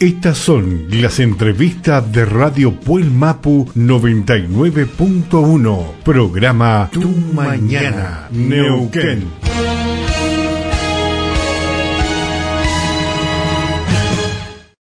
Estas son las entrevistas de Radio Puel Mapu 99.1, programa Tu Mañana, Neuquén.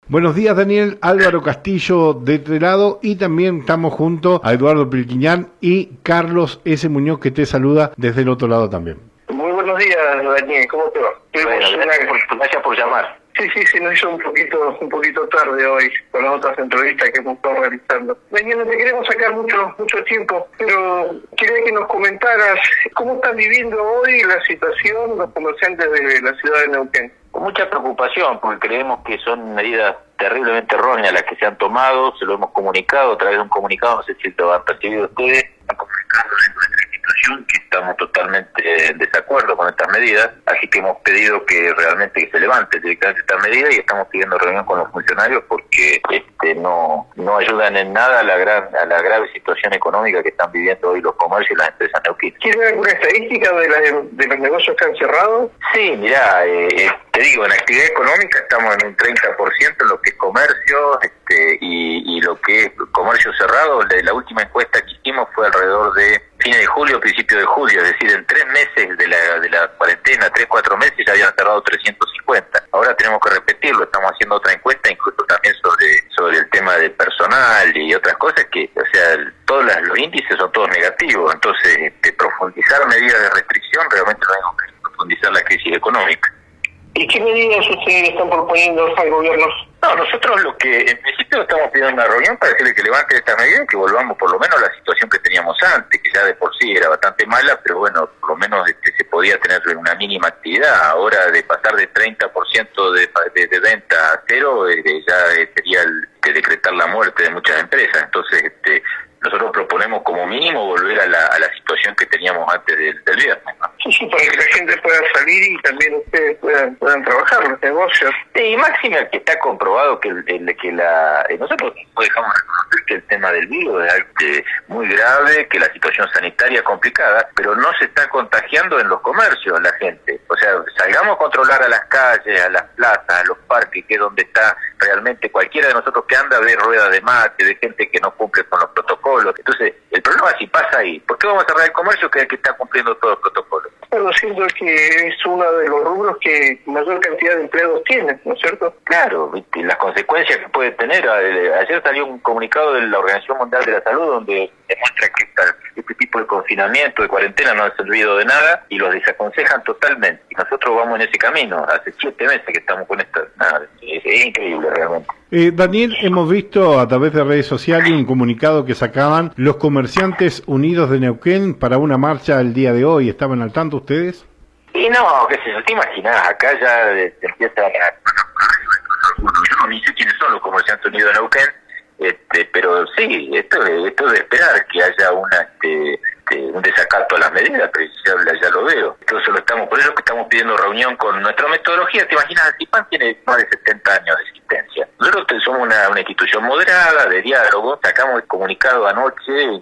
Buenos días Daniel, Álvaro Castillo de este lado y también estamos junto a Eduardo Pilquiñán y Carlos S. Muñoz que te saluda desde el otro lado también. Muy buenos días Daniel, ¿cómo te va? Bueno, gracias, por, gracias por llamar. Sí, sí, se nos hizo un poquito, un poquito tarde hoy con las otras entrevistas que hemos estado realizando. No te queremos sacar mucho, mucho tiempo, pero quería que nos comentaras cómo están viviendo hoy la situación los comerciantes de la ciudad de Neuquén. Con mucha preocupación, porque creemos que son medidas terriblemente erróneas las que se han tomado, se lo hemos comunicado a través de un comunicado, no sé si lo han percibido ustedes, están comunicando nuestra institución que estamos totalmente en desacuerdo con estas medidas, así que hemos pedido que realmente se levante directamente esta medida y estamos pidiendo reunión con los funcionarios porque este, no no ayudan en nada a la gran a la grave situación económica que están viviendo hoy los comercios y las empresas neuquinas. ¿Tiene alguna estadística de, la, de los negocios que han cerrado? Sí, mira, eh, te digo, en actividad económica estamos en un 30% en lo que es comercio este, y, y lo que es comercio cerrado. La, la última encuesta que hicimos fue alrededor de fines de julio, principio de julio, es decir, en tres meses de la, de la cuarentena, tres, cuatro meses, ya habían cerrado 350. Ahora tenemos que repetirlo, estamos haciendo otra encuesta, incluso también sobre, sobre el tema del personal y otras cosas que, o sea, todos los índices son todos negativos, entonces este, profundizar medidas de restricción realmente no es profundizar la crisis económica. ¿Y qué medidas ustedes están proponiendo al gobierno? No, nosotros lo que en principio estamos pidiendo una reunión para decirle que levante esta medida y que volvamos por lo menos a la situación que teníamos antes, que ya de por sí era bastante mala, pero bueno, por lo menos este, se podía tener una mínima actividad. Ahora de pasar de 30% de, de, de venta a cero, eh, ya eh, sería el, de decretar la muerte de muchas empresas. Entonces, este, nosotros proponemos como mínimo volver a la, a la situación que teníamos antes del, del viernes. ¿no? Sí, sí, para que la gente pueda salir y también ustedes puedan, puedan trabajar los negocios. Sí, máxima que está comprobado que el, el que la eh, nosotros no dejamos reconocer que el tema del virus es algo que, muy grave, que la situación sanitaria es complicada, pero no se está contagiando en los comercios la gente. O sea, salgamos a controlar a las calles, a las plazas, a los parques, que es donde está realmente cualquiera de nosotros que anda ve ruedas de mate, de gente que no cumple con los protocolos. Entonces, problema es si pasa ahí. ¿Por qué vamos a cerrar el comercio que es el que está cumpliendo todos los protocolos? Pero siento que es uno de los rubros que mayor cantidad de empleados tiene, ¿no es cierto? Claro, ¿viste? las consecuencias que puede tener. Ayer salió un comunicado de la Organización Mundial de la Salud donde demuestra que esta, este tipo de confinamiento, de cuarentena no ha servido de nada y los desaconsejan totalmente. Y nosotros vamos en ese camino. Hace siete meses que estamos con esto. Nada, es, es increíble realmente. Eh, Daniel, hemos visto a través de redes sociales un comunicado que sacaban los comerciantes unidos de Neuquén para una marcha el día de hoy. ¿Estaban al tanto ustedes? Y no, qué sé yo, te imaginas, acá ya eh, se empieza a... Yo ni sé quiénes son los comerciantes unidos de Neuquén, este, pero sí, esto, es- esto es de esperar que haya una, este, este, un desacato a las medidas, pero ya, ya lo veo. Entonces lo estamos, por eso que estamos pidiendo reunión con nuestra metodología. ¿Te imaginas? Antipán tiene más de 70 años de existencia. Nosotros somos una, una institución moderada, de diálogo, sacamos el comunicado anoche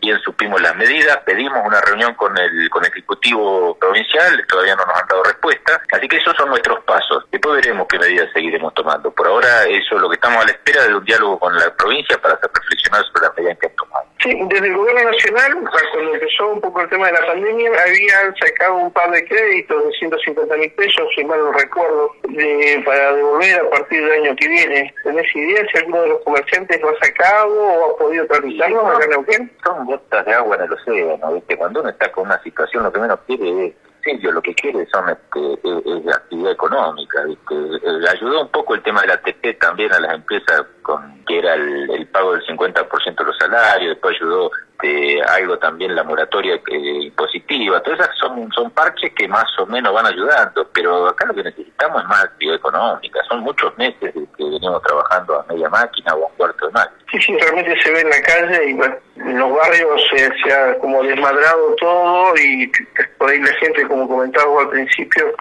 bien supimos las medidas, pedimos una reunión con el, con el Ejecutivo Provincial, todavía no nos han dado respuesta, así que esos son nuestros pasos. Después veremos qué medidas seguiremos tomando. Por ahora eso es lo que estamos a la espera de un diálogo con la provincia para hacer reflexionar sobre las medidas que han. Sí, desde el gobierno nacional, cuando empezó un poco el tema de la pandemia, habían sacado un par de créditos de 150 mil pesos, si mal no recuerdo, de, para devolver a partir del año que viene. ¿Tenés idea si alguno de los comerciantes lo ha sacado o ha podido tramitarlo acá en Neuquén? Son gotas de agua en el océano, ¿viste? Cuando uno está con una situación, lo que menos quiere es serio, lo que quiere son este, es, es la actividad económica, ¿viste? Eh, ayudó un poco el tema del ATP también a las empresas con que era el, pago del 50% de los salarios, después ayudó este, algo también la moratoria que, impositiva, todas esas son, parches que más o menos van ayudando, pero acá lo que necesitamos es más actividad económica, son muchos meses que venimos trabajando a media máquina o a un cuarto de máquina. Sí, sí, realmente se ve en la calle y en los barrios se, se ha como desmadrado todo y por ahí la gente, como comentaba al principio,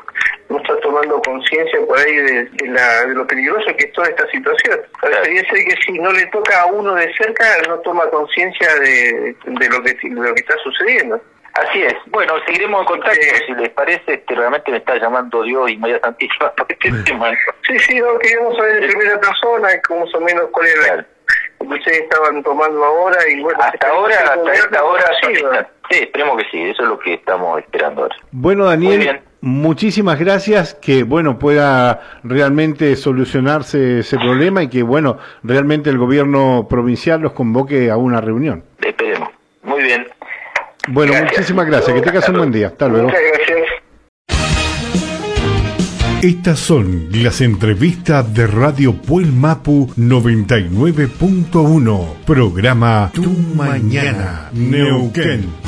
no está tomando conciencia por ahí de, de la, de lo peligroso que es toda esta situación. Parecería ser que si no le toca a uno de cerca, no toma conciencia de, de, lo que, de lo que está sucediendo. Así es. Bueno, seguiremos en contacto. Si les parece, este, realmente me está llamando Dios y María Santísima por este tema. Sí, Sí, no, queríamos saber de primera persona cómo más o menos cuál era lo que ustedes estaban tomando ahora y bueno... Hasta ahora, hasta esta hora, sí, sí, esperemos que sí, eso es lo que estamos esperando ahora. Bueno, Daniel, muchísimas gracias, que bueno, pueda realmente solucionarse ese problema y que bueno, realmente el gobierno provincial los convoque a una reunión. Esperemos. Muy bien. Bueno, muchísimas gracias, que tengas un buen día. Hasta luego. Muchas gracias. Estas son las entrevistas de Radio Puel Mapu 99.1, programa Tu Mañana, Neuquén.